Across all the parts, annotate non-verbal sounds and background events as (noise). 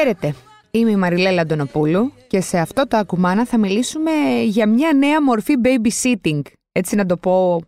Χαίρετε. Είμαι η Μαριλέλα Αντωνοπούλου και σε αυτό το ακουμάνα θα μιλήσουμε για μια νέα μορφή babysitting, έτσι να το πω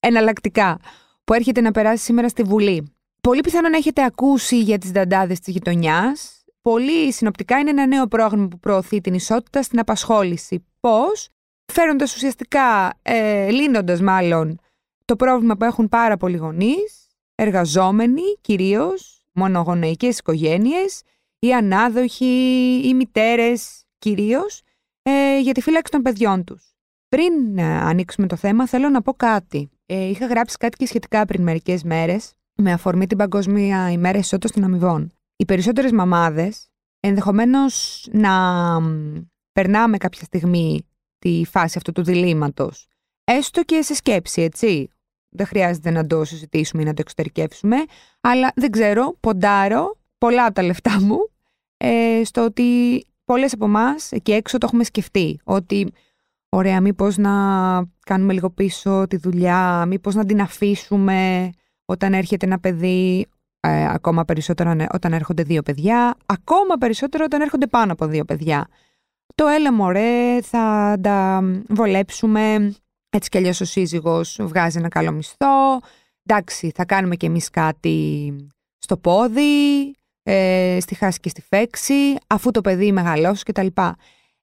εναλλακτικά, που έρχεται να περάσει σήμερα στη Βουλή. Πολύ πιθανόν έχετε ακούσει για τις δαντάδες της γειτονιάς. Πολύ συνοπτικά είναι ένα νέο πρόγραμμα που προωθεί την ισότητα στην απασχόληση. Πώς; Φέροντας ουσιαστικά, ε, λύνοντας μάλλον, το πρόβλημα που έχουν πάρα πολλοί γονείς, εργαζόμενοι κυρίως, μονογονεϊκές οικογένειες, οι ανάδοχοι, οι μητέρες κυρίως, ε, για τη φύλαξη των παιδιών τους. Πριν ε, ανοίξουμε το θέμα, θέλω να πω κάτι. Ε, είχα γράψει κάτι και σχετικά πριν μερικές μέρες, με αφορμή την Παγκόσμια ημέρα ισότητας των αμοιβών. Οι περισσότερες μαμάδες, ενδεχομένως να περνάμε κάποια στιγμή τη φάση αυτού του διλήμματος, έστω και σε σκέψη, έτσι. Δεν χρειάζεται να το συζητήσουμε ή να το εξωτερικεύσουμε, αλλά δεν ξέρω, ποντάρω πολλά από τα λεφτά μου ε, στο ότι πολλές από εμάς εκεί έξω το έχουμε σκεφτεί. Ότι ωραία, μήπως να κάνουμε λίγο πίσω τη δουλειά, μήπως να την αφήσουμε όταν έρχεται ένα παιδί, ε, ακόμα περισσότερο όταν έρχονται δύο παιδιά, ακόμα περισσότερο όταν έρχονται πάνω από δύο παιδιά. Το έλα μωρέ, θα τα βολέψουμε, έτσι κι αλλιώς ο σύζυγος βγάζει ένα καλό μισθό, εντάξει θα κάνουμε κι εμείς κάτι στο πόδι, ε, στη χάση και στη φέξη, αφού το παιδί μεγαλώσει κτλ.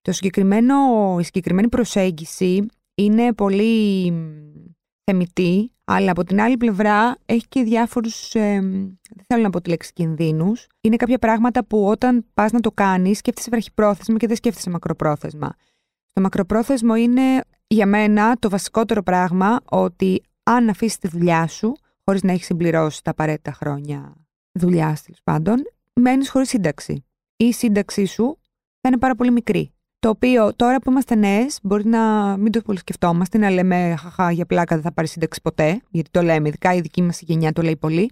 Το συγκεκριμένο, η συγκεκριμένη προσέγγιση είναι πολύ θεμητή, αλλά από την άλλη πλευρά έχει και διάφορους, ε, δεν θέλω να πω τη λέξη κινδύνους. Είναι κάποια πράγματα που όταν πας να το κάνεις σκέφτεσαι βραχυπρόθεσμα και δεν σκέφτεσαι μακροπρόθεσμα. Το μακροπρόθεσμο είναι για μένα το βασικότερο πράγμα ότι αν αφήσεις τη δουλειά σου, χωρίς να έχεις συμπληρώσει τα απαραίτητα χρόνια δουλειάς τέλο πάντων, μένεις χωρίς σύνταξη. Η σύνταξή σου θα είναι πάρα πολύ μικρή. Το οποίο τώρα που είμαστε νέες, μπορεί να μην το πολύ σκεφτόμαστε, να λέμε χαχά για πλάκα δεν θα πάρεις σύνταξη ποτέ, γιατί το λέμε, ειδικά η δική μας γενιά το λέει πολύ.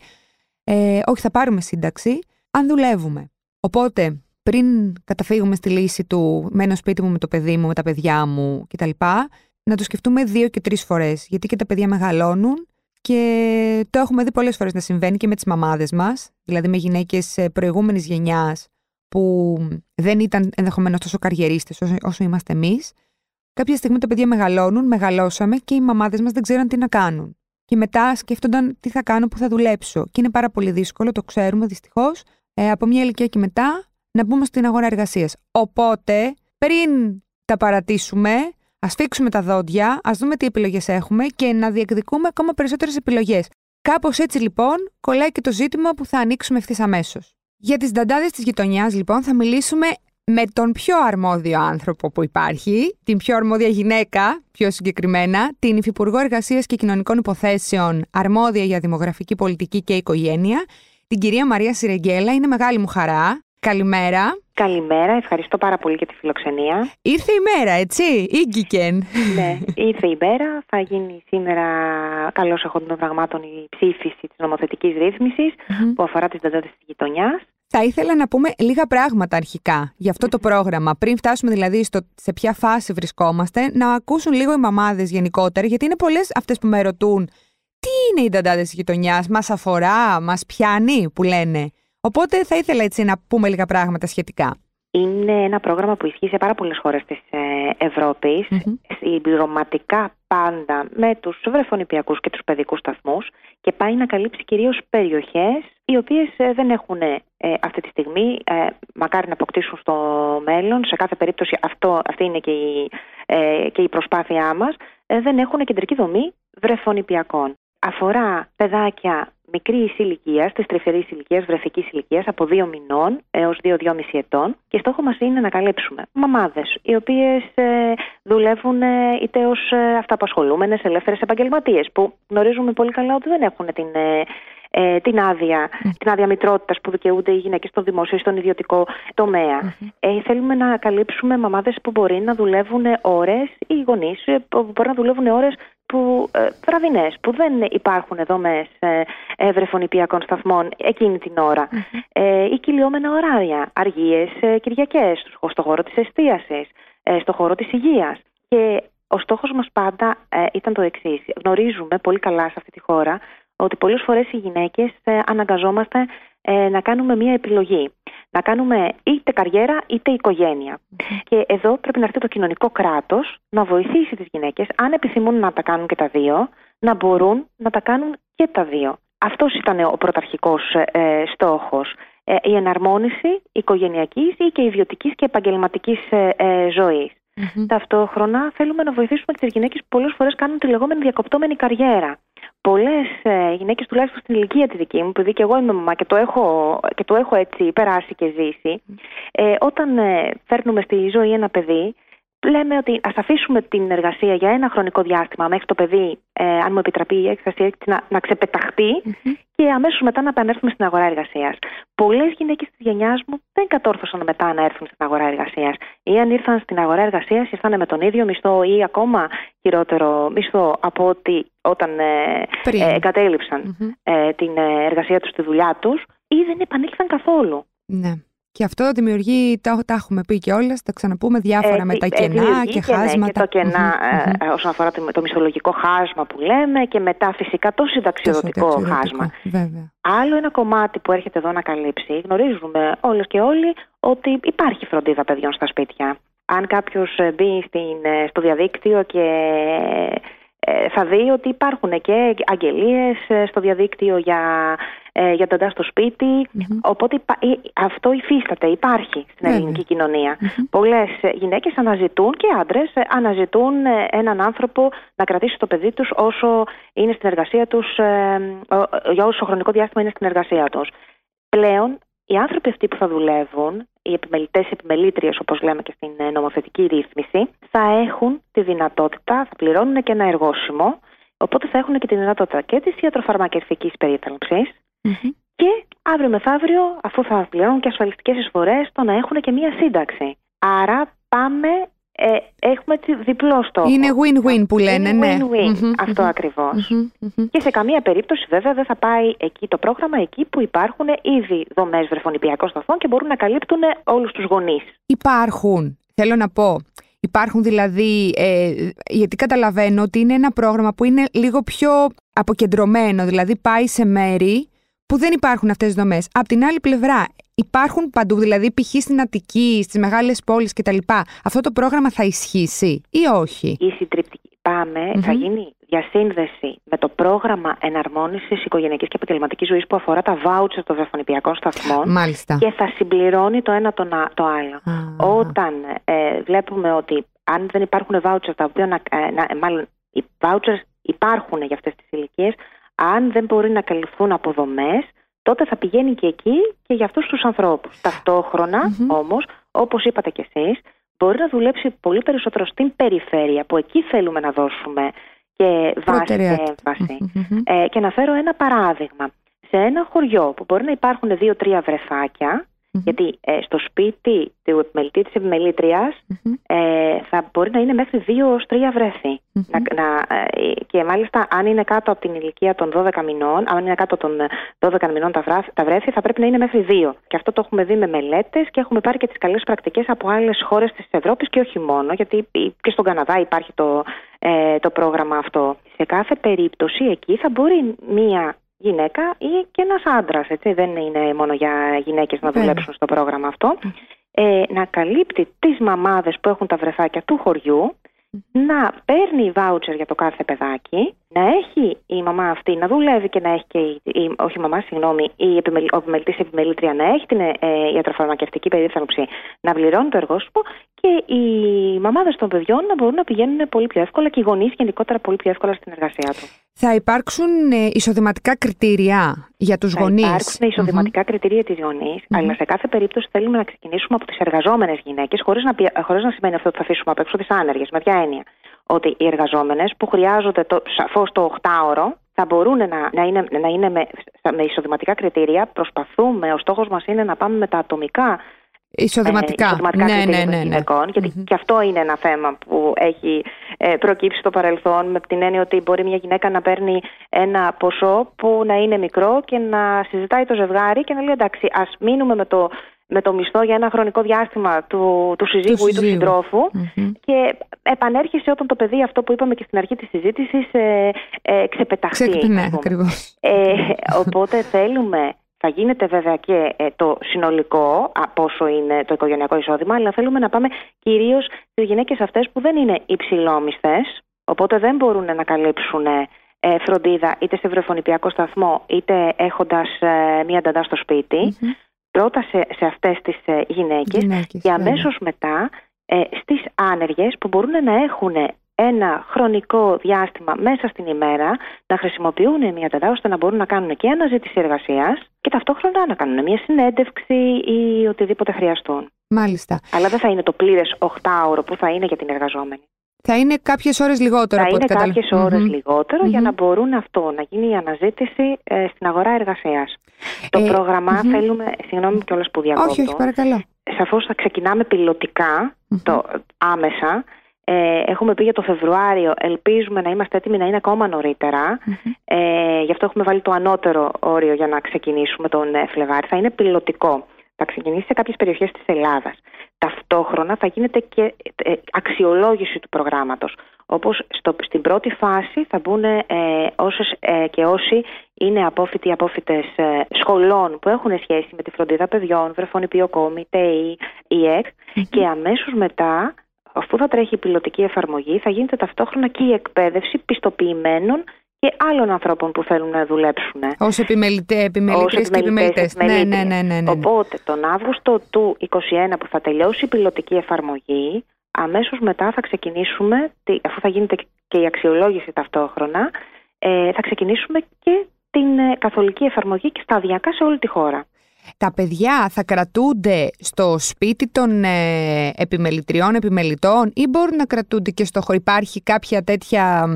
Ε, όχι, θα πάρουμε σύνταξη αν δουλεύουμε. Οπότε, πριν καταφύγουμε στη λύση του μένω σπίτι μου με το παιδί μου, με τα παιδιά μου κτλ., να το σκεφτούμε δύο και τρεις φορές. Γιατί και τα παιδιά μεγαλώνουν και το έχουμε δει πολλές φορές να συμβαίνει και με τις μαμάδες μας, δηλαδή με γυναίκες προηγούμενης γενιάς που δεν ήταν ενδεχομένως τόσο καριερίστες όσο, όσο είμαστε εμείς. Κάποια στιγμή τα παιδιά μεγαλώνουν, μεγαλώσαμε και οι μαμάδες μας δεν ξέραν τι να κάνουν. Και μετά σκέφτονταν τι θα κάνω, που θα δουλέψω. Και είναι πάρα πολύ δύσκολο, το ξέρουμε δυστυχώς, ε, από μια ηλικία και μετά να μπούμε στην αγορά εργασίας. Οπότε, πριν τα παρατήσουμε, Α φίξουμε τα δόντια, ας δούμε τι επιλογές έχουμε και να διεκδικούμε ακόμα περισσότερες επιλογές. Κάπως έτσι λοιπόν κολλάει και το ζήτημα που θα ανοίξουμε ευθύς αμέσως. Για τις δαντάδε της γειτονιάς, λοιπόν, θα μιλήσουμε με τον πιο αρμόδιο άνθρωπο που υπάρχει, την πιο αρμόδια γυναίκα, πιο συγκεκριμένα, την Υφυπουργό Εργασίας και Κοινωνικών Υποθέσεων, αρμόδια για δημογραφική πολιτική και οικογένεια, την κυρία Μαρία Σιρεγγέλα. Είναι μεγάλη μου χαρά. Καλημέρα. Καλημέρα, ευχαριστώ πάρα πολύ για τη φιλοξενία. Ήρθε η μέρα, έτσι, ήγγικεν. ναι, ήρθε η μέρα. Θα γίνει σήμερα, καλώς εχόντων των πραγμάτων, η ψήφιση της νομοθετικής που αφορά τις δαντάδες της γειτονιάς. Θα ήθελα να πούμε λίγα πράγματα αρχικά για αυτό το πρόγραμμα. Πριν φτάσουμε δηλαδή στο, σε ποια φάση βρισκόμαστε, να ακούσουν λίγο οι μαμάδες γενικότερα, γιατί είναι πολλές αυτές που με ρωτούν τι είναι οι δαντάδες της γειτονιάς, μας αφορά, μας πιάνει που λένε. Οπότε θα ήθελα έτσι να πούμε λίγα πράγματα σχετικά. Είναι ένα πρόγραμμα που ισχύει σε πάρα πολλές χώρες της ε, Ευρώπης, συμπληρωματικά πάντα με τους βρεφονιπιακούς και τους παιδικούς σταθμούς και πάει να καλύψει κυρίως περιοχές οι οποίες ε, δεν έχουν ε, αυτή τη στιγμή, μακάρι να αποκτήσουν στο μέλλον, σε κάθε περίπτωση αυτό, αυτή είναι και η, και η προσπάθειά μας, δεν έχουν κεντρική δομή βρεφονιπιακών. Αφορά παιδάκια μικρή ηλικίας, της τρυφερής ηλικίας, βρεφικής ηλικίας, από δύο μηνών έως δύο-δυόμιση ετών. Και στόχο μας είναι να καλύψουμε μαμάδες, οι οποίες ε, δουλεύουν ε, είτε ως ε, αυταπασχολούμενε, ελεύθερες επαγγελματίες, που γνωρίζουμε πολύ καλά ότι δεν έχουν την ε, την άδεια, την άδεια μητρότητας που δικαιούνται οι γυναίκες στο δημόσιο ή στον ιδιωτικό Ε, θέλουμε να καλύψουμε μαμάδες που μπορεί να δουλεύουν ώρες, ή γονείς που μπορεί να δουλεύουν ώρες που, ε, βραδινές, που δεν υπάρχουν δομές ε, ευρεφονιπιακών σταθμών εκείνη την ώρα ε, ή κυλιόμενα ωράρια, αργίες ε, Κυριακές, στο χώρο της εστίασης, ε, στο χώρο της υγείας. Και ο στόχος μας πάντα ε, ήταν το εξής. Γνωρίζουμε πολύ καλά σε αυτή τη χώρα ότι πολλές φορές οι γυναίκες αναγκαζόμαστε ε, να κάνουμε μια επιλογή. Να κάνουμε είτε καριέρα είτε Και εδώ πρέπει να έρθει το κοινωνικό κράτος να βοηθήσει τις γυναίκες, αν επιθυμούν να τα κάνουν και τα δύο, να μπορούν να τα κάνουν και τα δύο. Αυτός ήταν ο πρωταρχικός ε, στόχος. Ε, η εναρμόνιση οικογενειακής ή και ιδιωτικής και επαγγελματικής ε, ε ζωης Ταυτόχρονα θέλουμε να βοηθήσουμε και τις γυναίκες που πολλές φορές κάνουν τη λεγόμενη διακοπτόμενη καριέρα. Πολλές ε, γυναίκες τουλάχιστον στην ηλικία τη δική μου, επειδή και εγώ είμαι μαμά και το έχω, και το έχω έτσι περάσει και ζήσει, ε, όταν ε, φέρνουμε στη ζωή ένα παιδί, λέμε ότι ας αφήσουμε την εργασία για ένα χρονικό διάστημα μέχρι το παιδί, ε, αν μου επιτραπεί η έκφραση, να, να ξεπεταχτει και αμέσως μετά να επανέλθουμε στην αγορά εργασίας. Πολλές γυναίκες της γενιάς μου δεν κατόρθωσαν μετά να έρθουν στην αγορά εργασίας. Ή αν ήρθαν στην αγορά εργασίας, ήρθαν με τον ίδιο μισθό ή ακόμα χειρότερο μισθό από ότι όταν ε, ε, εγκατέλειψαν ε, την εργασία τους στη δουλειά τους ή δεν επανήλθαν καθόλου. Ναι. Και αυτό δημιουργεί, τα, τα έχουμε πει και όλα, θα ξαναπούμε διάφορα ε, με τα κενά και, χάσματα. Ναι, και το κενά ε, όσον αφορά το, το μισθολογικό χάσμα που λέμε και μετά φυσικά το συνταξιοδοτικό, χάσμα. Βέβαια. Άλλο ένα κομμάτι που έρχεται εδώ να καλύψει, γνωρίζουμε όλες και όλοι ότι υπάρχει φροντίδα παιδιών στα σπίτια. Αν κάποιος ε, μπει στην, στο διαδίκτυο και θα δει ότι υπάρχουν και αγγελίες στο διαδίκτυο για ε, για τον στο σπιτι Οπότε αυτό υφίσταται, υπάρχει στην ελληνική κοινωνία. Πολλές γυναίκες αναζητούν και άντρες ε, αναζητούν ε, έναν άνθρωπο να κρατήσει το παιδί τους όσο είναι στην εργασία τους, για όσο χρονικό διάστημα είναι στην εργασία τους. Πλέον οι άνθρωποι αυτοί που θα δουλεύουν, οι επιμελητές, επιμελήτριες, όπως λέμε και στην νομοθετική ρύθμιση, θα έχουν τη δυνατότητα, θα πληρώνουν και ένα εργόσιμο, οπότε θα έχουν και τη δυνατότητα και της ιατροφαρμακευτικής περίθαλψης, και αύριο μεθαύριο, αφού θα πληρώνουν και ασφαλιστικές εισφορές, το να έχουν και μία σύνταξη. Άρα πάμε, ε, έχουμε διπλό στόχο. Είναι win-win που λένε, Είναι ναι. Win-win, αυτό ακριβώς. Και σε καμία περίπτωση, βέβαια, δεν θα πάει εκεί το πρόγραμμα, εκεί που υπάρχουν ήδη δομές βρεφονιπιακών σταθμών και μπορούν να καλύπτουν όλους τους γονείς. Υπάρχουν. Θέλω να πω, Υπάρχουν δηλαδή, ε, γιατί καταλαβαίνω ότι είναι ένα πρόγραμμα που είναι λίγο πιο αποκεντρωμένο, δηλαδή πάει σε μέρη που δεν υπάρχουν αυτές τις δομές. Απ' την άλλη πλευρά υπάρχουν παντού, δηλαδή π.χ. στην Αττική, στις μεγάλες πόλεις κτλ. Αυτό το πρόγραμμα θα ισχύσει ή όχι; Η συντριπτική πάμε, θα γίνει διασύνδεση με το πρόγραμμα εναρμόνισης οικογενειακής και επαγγελματικής ζωής που αφορά τα βάουτσερ των δευτερονυπιακών σταθμών Μάλιστα. και θα συμπληρώνει το ένα το, το άλλο. Όταν ε, βλέπουμε ότι αν δεν υπάρχουν βάουτσερ τα οποία να, ε, να, ε, μάλλον οι βάουτσερ υπάρχουν για αυτές τις ηλικίες, αν δεν μπορεί να καλυφθούν από δομέ, τότε θα πηγαίνει και εκεί και για αυτούς τους ανθρώπους. Ταυτόχρονα mm-hmm. όμως, όπως είπατε κι εσείς, μπορεί να δουλέψει πολύ περισσότερο στην περιφέρεια που εκεί θέλουμε να δώσουμε και βάση και έμφαση. Ε, και να φέρω ένα παράδειγμα. Σε ένα χωριό που μπορεί να υπάρχουν δύο-τρία βρεφάκια, γιατί ε, στο σπίτι του επιμελητή της επιμελήτριας ε, θα μπορεί να είναι μέχρι δύο ως τρία βρέφη. Να, να, ε, και μάλιστα, αν είναι κάτω από την ηλικία των 12 μηνών, αν είναι κάτω των 12 μηνών τα, βρά, τα βρέφη, θα πρέπει να είναι μέχρι δύο. Και αυτό το έχουμε δει με μελέτες και έχουμε πάρει και τις καλές πρακτικές από άλλες χώρες της Ευρώπης και όχι μόνο, γιατί και στον Καναδά υπάρχει το, ε, το πρόγραμμα αυτό. Σε κάθε περίπτωση εκεί θα μπορεί μία γυναίκα ή και ένας άντρας, έτσι, δεν είναι μόνο για γυναίκες να δουλέψουν στο πρόγραμμα αυτό, ε, να καλύπτει τις μαμάδες που έχουν τα βρεφάκια του χωριού, να παίρνει βάουτσερ για το κάθε παιδάκι, να έχει η μαμά αυτή να δουλεύει και να έχει και η, η όχι η μαμά, συγγνώμη, η επιμελ, ο επιμελητής επιμελήτρια να έχει την ε, ιατροφαρμακευτική περίθαλψη να πληρώνει το εργόσιμο και οι μαμάδες των παιδιών να μπορούν να πηγαίνουν πολύ πιο εύκολα και οι γονείς γενικότερα πολύ πιο εύκολα στην εργασία τους. Θα υπάρξουν ε, εισοδηματικά κριτήρια για τους γονείς; Θα υπάρξουν εισοδηματικά mm-hmm. κριτήρια τη γονείς, mm-hmm. αλλά σε κάθε περίπτωση θέλουμε να ξεκινήσουμε από τις εργαζόμενες γυναίκες, χωρίς να, χωρίς να σημαίνει αυτό ότι θα αφήσουμε απ' έξω τις άνεργες. Με ποια έννοια; Ότι οι εργαζόμενες που χρειάζονται το, σαφώς το 8ωρο θα μπορούν να, να είναι, να είναι με, με εισοδηματικά κριτήρια. Προσπαθούμε, ο στόχος μας είναι να πάμε με τα ατομικά Εισοδηματικά. εισοδηματικά ναι, ναι, ναι, ναι. γιατι και αυτό είναι ένα θέμα που έχει ε, προκύψει στο παρελθόν με την έννοια ότι μπορεί μια γυναίκα να παίρνει ένα ποσό που να είναι μικρό και να συζητάει το ζευγάρι και να λέει εντάξει ας μείνουμε με το, με το μισθό για ένα χρονικό διάστημα του, του συζύγου ή του συντροφου και επανέρχεσαι όταν το παιδί αυτό που είπαμε και στην αρχή της συζήτησης ε, ε, ξεπεταχθεί. ναι, ε, οπότε θέλουμε Θα γίνεται βέβαια και ε, το συνολικό, πόσο είναι το οικογενειακό εισόδημα, αλλά θέλουμε να πάμε κυρίως στι γυναίκες αυτές που δεν είναι υψηλόμισθες, οπότε δεν μπορούν να καλύψουν ε, φροντίδα είτε σε βρεφονιπιακό σταθμό, είτε έχοντας ε, μία νταντά στο σπιτι Πρώτα σε, σε αυτές τις γυναίκες και αμέσως μετά ε, στις άνεργες που μπορούν να έχουν ένα χρονικό διάστημα μέσα στην ημέρα να χρησιμοποιούν μια τετά ώστε να μπορούν να κάνουν και αναζήτηση εργασίας και ταυτόχρονα να κάνουν μια συνέντευξη ή οτιδήποτε χρειαστούν. Μάλιστα. Αλλά δεν θα είναι το πλήρες 8ωρο που θα είναι για την εργαζόμενη. Θα είναι κάποιες ώρες λιγότερο θα από ό,τι κάποιες ώρες λιγότερο για να μπορούν αυτό να γίνει η αναζήτηση ε, στην αγορά εργασίας. Το ε, πρόγραμμα θέλουμε. Συγγνώμη κιόλας που διακόπτω. Όχι, όχι, παρακαλώ. Σαφώς θα ξεκινάμε πιλωτικά το, άμεσα ε, έχουμε πει για το Φεβρουάριο, ελπίζουμε να είμαστε έτοιμοι να είναι ακόμα Ε, γι' αυτό έχουμε βάλει το ανώτερο όριο για να ξεκινήσουμε τον ε, Φλεβάρι. Θα είναι πιλωτικό. Θα ξεκινήσει σε κάποιες περιοχές της Ελλάδας. Ταυτόχρονα θα γίνεται και ε, αξιολόγηση του προγράμματος. Όπως στο, στην πρώτη φάση θα μπουν ε, όσες ε, και όσοι είναι απόφοιτοι απόφοιτες ε, σχολών που έχουν σχέση με τη φροντίδα παιδιών, βρεφονιπιοκόμη, ΤΕΙ, ΙΕΚ και αμέσως μετά αφού θα τρέχει η πιλωτική εφαρμογή, θα γίνεται ταυτόχρονα και η εκπαίδευση πιστοποιημένων και άλλων ανθρώπων που θέλουν να δουλέψουν. Ω επιμελητέ, επιμελητέ και επιμελητές. Ναι, ναι, ναι, ναι, ναι, ναι. Οπότε τον Αύγουστο του 2021 που θα τελειώσει η πιλωτική εφαρμογή, αμέσως μετά θα ξεκινήσουμε, αφού θα γίνεται και η αξιολόγηση ταυτόχρονα, ε, θα ξεκινήσουμε και την ε, καθολική εφαρμογή και σταδιακά σε όλη τη χώρα τα παιδιά θα κρατούνται στο σπίτι των ε, επιμελητριών, επιμελητών ή μπορούν να κρατούνται και στο χώρο. Υπάρχει κάποια τέτοια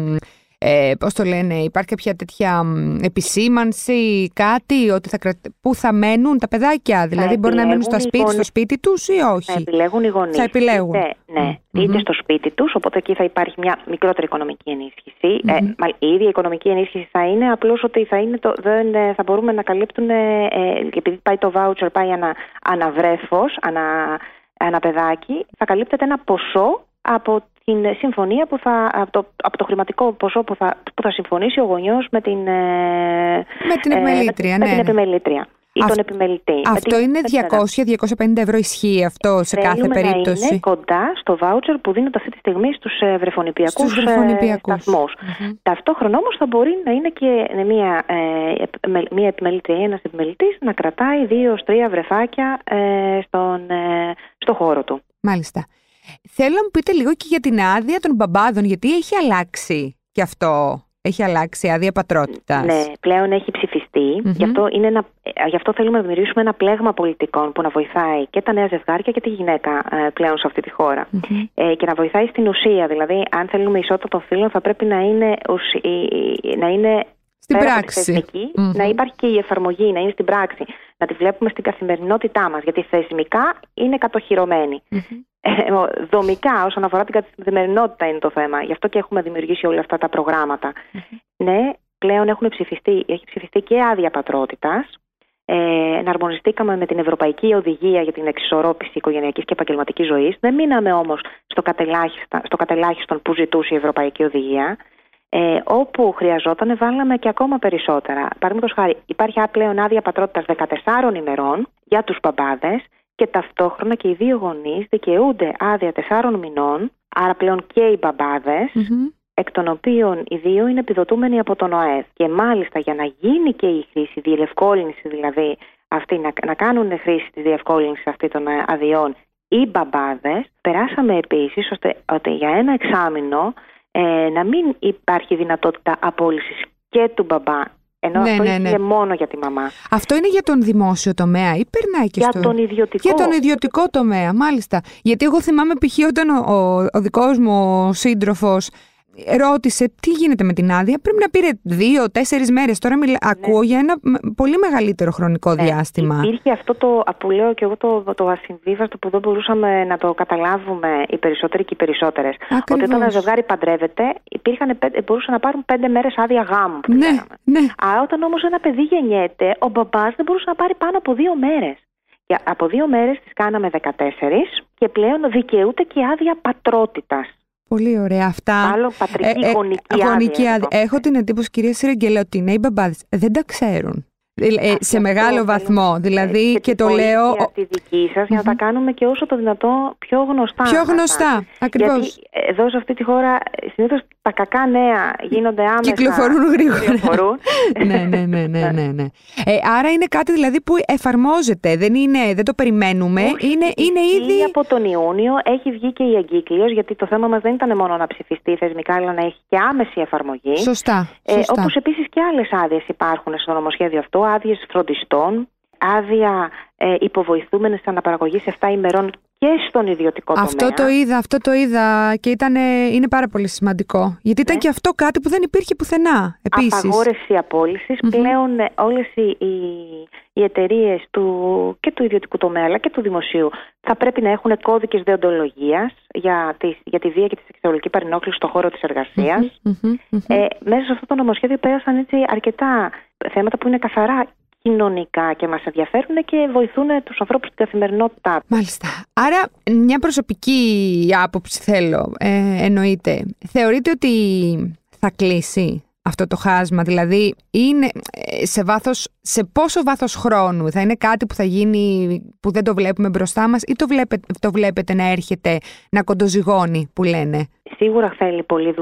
ε, πώς το λένε, υπάρχει κάποια τέτοια επισήμανση, κάτι, ότι θα πού θα μένουν τα παιδάκια, δηλαδή μπορεί να μένουν στο σπίτι, στο σπίτι τους ή όχι; Θα επιλέγουν οι γονείς. Θα επιλέγουν. Είτε, ναι, είτε στο σπίτι τους, οπότε εκεί θα υπάρχει μια μικρότερη οικονομική ενίσχυση. Ε, η ίδια οικονομική ενίσχυση θα είναι, απλώς ότι θα, είναι το, δεν, ε, θα μπορούμε να καλύπτουν, ε, επειδή πάει το voucher, πάει ανα, αναβρέφος, ανα, ένα παιδάκι, θα καλύπτεται ένα ποσό από την συμφωνία που θα, από, το, από το χρηματικό ποσό που θα, που θα συμφωνήσει ο γονιός με την, ε, με την επιμελήτρια. Ε, με, ναι, την επιμελήτρια. Ή τον επιμελητή. Αυτό είναι 200-250 ευρώ ισχύει αυτό σε κάθε περίπτωση. Να είναι κοντά στο βάουτσερ που δίνονται αυτή τη στιγμή στους ε, βρεφονιπιακούς σταθμούς. Mm-hmm. Ταυτόχρονα όμως θα μπορεί να είναι και μια, ε, μια επιμελήτρια ή ένας επιμελητής να κρατάει δύο-τρία βρεφάκια ε, στον, ε, στο χώρο του. Μάλιστα. Θέλω να μου πείτε λίγο και για την άδεια των μπαμπάδων, γιατί έχει αλλάξει και αυτό. Έχει αλλάξει η άδεια πατρότητας. Ναι, πλέον έχει Γι, αυτό είναι ένα, ε, γι' αυτό θέλουμε να δημιουργήσουμε ένα πλέγμα πολιτικών που να βοηθάει και τα νέα ζευγάρια και τη γυναίκα ε, πλέον σε αυτή τη χωρα Ε, και να βοηθάει στην ουσία. Δηλαδή, αν θέλουμε ισότητα των φίλων, θα πρέπει να είναι, να είναι στην πράξη. Να υπάρχει και η εφαρμογή, να είναι στην πράξη. Να τη βλέπουμε στην καθημερινότητά μας. Γιατί θεσμικά είναι κατοχυρωμένη. Ε, δομικά, όσον αφορά την καθημερινότητα, είναι το θέμα. Γι' αυτό και έχουμε δημιουργήσει όλα αυτά τα προγραμματα Ναι, πλέον έχουν ψηφιστεί, έχει ψηφιστεί και άδεια πατρότητας. Ε, εναρμονιστήκαμε με την Ευρωπαϊκή Οδηγία για την εξισορρόπηση οικογενειακής και επαγγελματικής ζωής. Δεν μείναμε όμως στο, στο κατελάχιστον που ζητούσε η Ευρωπαϊκή Οδηγία. Ε, όπου χρειαζόταν, βάλαμε και ακόμα περισσότερα. Παραδείγματος χάρη, υπάρχει πλέον άδεια πατρότητας 14 ημερών για τους μπαμπάδες και ταυτόχρονα και οι δύο γονείς δικαιούνται άδεια 4 μηνών, άρα πλέον και οι μπαμπαδε εκ των οποίων οι δύο είναι επιδοτούμενοι από τον ΟΑΕΔ. Και μάλιστα για να γίνει και η χρήση, η διευκόλυνση δηλαδή αυτή, να, να κάνουν χρήση τη διευκόλυνση αυτή των αδειών οι μπαμπάδες, περάσαμε επίσης ώστε ότι για ένα εξάμεινο ε, να μην υπάρχει δυνατότητα απόλυσης και του μπαμπά ενώ ναι, αυτό ναι, ναι. είναι μόνο για τη μαμά. Αυτό είναι για τον δημόσιο τομέα ή περνάει και για στο... τον ιδιωτικό. Για τον ιδιωτικό τομέα, μάλιστα. Γιατί εγώ θυμάμαι π.χ. όταν ο, ο, ο δικός μου σύντροφος ρώτησε τι γίνεται με την άδεια; Πρέπει να πήρε δύο-τέσσερι μέρες. Τώρα μιλά, ναι. ακούω για ένα πολύ μεγαλύτερο χρονικό ναι. διάστημα. Υπήρχε αυτό το, που λέω και εγώ, το, το ασυμβίβαστο που δεν μπορούσαμε να το καταλάβουμε οι περισσότεροι και οι περισσότερες. Ότι όταν ένα ζευγάρι παντρεύεται, υπήρχαν, μπορούσαν να πάρουν πέντε μέρες άδεια γάμου. Ναι, ναι. Α, όταν όμως ένα παιδί γεννιέται, ο μπαμπάς δεν μπορούσε να πάρει πάνω από δύο μέρες. Από δύο μέρες τις κάναμε 14 και πλέον δικαιούται και άδεια πατρότητας. Πολύ ωραία αυτά. Άλλο πατρική ε, ε, γονική, άδεια. Έχω την εντύπωση, κυρία Σιρεγγέλα, ότι οι νέοι μπαμπάδες δεν τα ξέρουν. ε, σε μεγάλο βαθμό. Δηλαδή, και, και το λέω. Για τη δική σας, για να τα κάνουμε και όσο το δυνατό πιο γνωστά. Πιο γνωστά, ακριβώς. Γιατί εδώ σε αυτή τη χώρα συνήθως τα κακά νέα γίνονται άμεσα. Κυκλοφορούν γρήγορα. ναι, ναι, ναι, ναι, ναι, ναι. Ε, άρα είναι κάτι δηλαδή που εφαρμόζεται. Δεν, είναι, δεν το περιμένουμε. είναι, είναι ήδη. Από τον Ιούνιο έχει βγει και η εγκύκλιος, γιατί το θέμα μας δεν ήταν μόνο να ψηφιστεί θεσμικά, αλλά να έχει και άμεση εφαρμογή. Σωστά. Ε, Όπως επίσης και άλλες άδειες υπάρχουν στο νομοσχέδιο αυτό, άδειες φροντιστών, άδεια ε, υποβοηθούμενες αναπαραγωγής 7 ημερών και στον ιδιωτικό τομέα. Αυτό το είδα, αυτό το είδα και ήταν, είναι πάρα πολύ σημαντικό. Γιατί ήταν ναι. και αυτό κάτι που δεν υπήρχε πουθενά επίσης. Απαγόρευση Πλέον ε, όλες οι, οι, οι εταιρείες του, και του ιδιωτικού τομέα αλλά και του δημοσίου θα πρέπει να έχουν κώδικες δεοντολογίας για τη, για τη βία και τη σεξουαλική παρενόχληση στον χώρο της εργασιας Ε, μέσα σε αυτό το νομοσχέδιο πέρασαν έτσι αρκετά θέματα που είναι καθαρά κοινωνικά και μας ενδιαφέρουν και βοηθούν τους ανθρώπους στην καθημερινότητά Μάλιστα. Άρα μια προσωπική άποψη θέλω, ε, εννοείται. Θεωρείτε ότι θα κλείσει αυτό το χάσμα, δηλαδή είναι ε, σε, βάθος, σε πόσο βάθος χρόνου θα είναι κάτι που θα γίνει που δεν το βλέπουμε μπροστά μας ή το βλέπετε, το βλέπετε να έρχεται να κοντοζυγώνει που λένε; Σίγουρα θέλει πολλή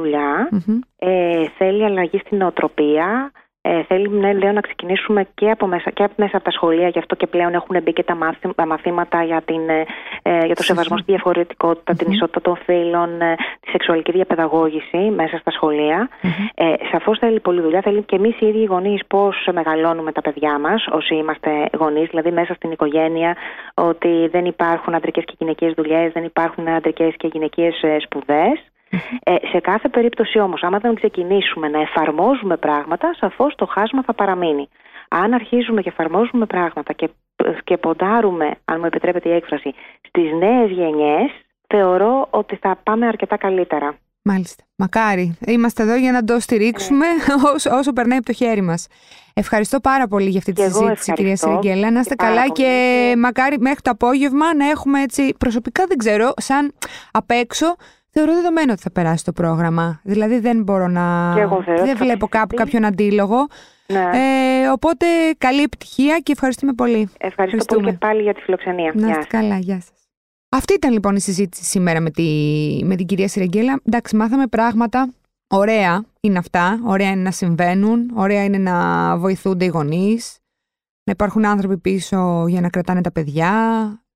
ε, θέλει αλλαγή στην νοοτροπία, ε, θέλει ναι, λέω, να ξεκινήσουμε και από, μέσα, και από μέσα από τα σχολεία, γι' αυτό και πλέον έχουν μπει και τα, μαθήματα για, την, ε, ε, για το σεβασμό στη διαφορετικότητα, την ισότητα των φύλων, ε, τη σεξουαλική διαπαιδαγώγηση μέσα στα σχολεία. Mm-hmm. Ε, Σαφώς θέλει πολλή δουλειά. Θέλει και εμείς οι ίδιοι οι γονείς πώς μεγαλώνουμε τα παιδιά μας, όσοι είμαστε γονείς, δηλαδή μέσα στην οικογένεια, ότι δεν υπάρχουν αντρικέ και γυναικείε δουλειές, δεν υπάρχουν αντρικέ και γυναικείε σπουδές. Ε, σε κάθε περίπτωση όμως, άμα δεν ξεκινήσουμε να εφαρμόζουμε πράγματα, σαφώς το χάσμα θα παραμείνει. Αν αρχίζουμε και εφαρμόζουμε πράγματα και, και ποντάρουμε, αν μου επιτρέπετε η έκφραση, στις νέες γενιές, θεωρώ ότι θα πάμε αρκετά καλύτερα. Μάλιστα. Μακάρι. Είμαστε εδώ για να το στηρίξουμε ναι. (laughs) όσο, όσο περνάει από το χέρι μας. Ευχαριστώ πάρα πολύ για αυτή τη συζήτηση, κυρία Σεριγγέλα. Να είστε καλά και μακάρι μέχρι το απόγευμα να έχουμε έτσι προσωπικά, δεν ξέρω, σαν απ' έξω Θεωρώ δεδομένο ότι θα περάσει το πρόγραμμα. Δηλαδή δεν μπορώ να. δεν βλέπω κάπου κάποιον αντίλογο. Ναι. Ε, οπότε καλή επιτυχία και ευχαριστούμε πολύ. Ευχαριστώ πολύ και πάλι για τη φιλοξενία. Να είστε καλά, γεια σας. Αυτή ήταν λοιπόν η συζήτηση σήμερα με, τη, με την κυρία Σιρεγγέλα. Εντάξει, μάθαμε πράγματα. Ωραία είναι αυτά. Ωραία είναι να συμβαίνουν. Ωραία είναι να βοηθούνται οι γονείς. Να υπάρχουν άνθρωποι πίσω για να κρατάνε τα παιδιά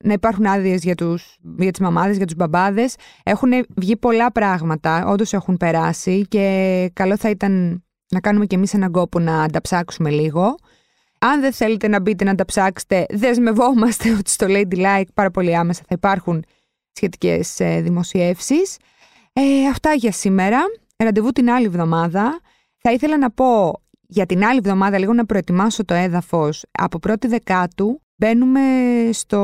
να υπάρχουν άδειες για, τους, για τις μαμάδες, για τους μπαμπάδες. Έχουν βγει πολλά πράγματα, όντως έχουν περάσει και καλό θα ήταν να κάνουμε κι εμείς έναν κόπο να τα ψάξουμε λίγο. Αν δεν θέλετε να μπείτε να τα ψάξετε, δεσμευόμαστε (laughs) ότι στο Lady Like πάρα πολύ άμεσα θα υπάρχουν σχετικές ε, δημοσιεύσεις. Ε, αυτά για σήμερα. Ραντεβού την άλλη εβδομάδα. Θα ήθελα να πω για την άλλη εβδομάδα λίγο να προετοιμάσω το έδαφος από πρώτη δεκάτου μπαίνουμε στο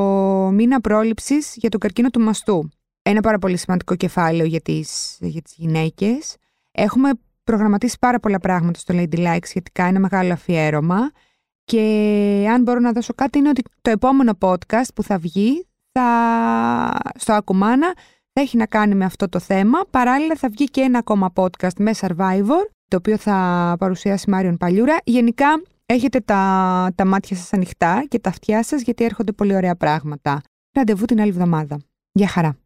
μήνα πρόληψης για το καρκίνο του μαστού. Ένα πάρα πολύ σημαντικό κεφάλαιο για τις, για τις γυναίκες. Έχουμε προγραμματίσει πάρα πολλά πράγματα στο Lady Like σχετικά, ένα μεγάλο αφιέρωμα. Και αν μπορώ να δώσω κάτι είναι ότι το επόμενο podcast που θα βγει θα, στο Ακουμάνα θα έχει να κάνει με αυτό το θέμα. Παράλληλα θα βγει και ένα ακόμα podcast με Survivor, το οποίο θα παρουσιάσει Μάριον Παλιούρα. Γενικά έχετε τα, τα μάτια σας ανοιχτά και τα αυτιά σας γιατί έρχονται πολύ ωραία πράγματα. Ραντεβού την άλλη εβδομάδα. Γεια χαρά.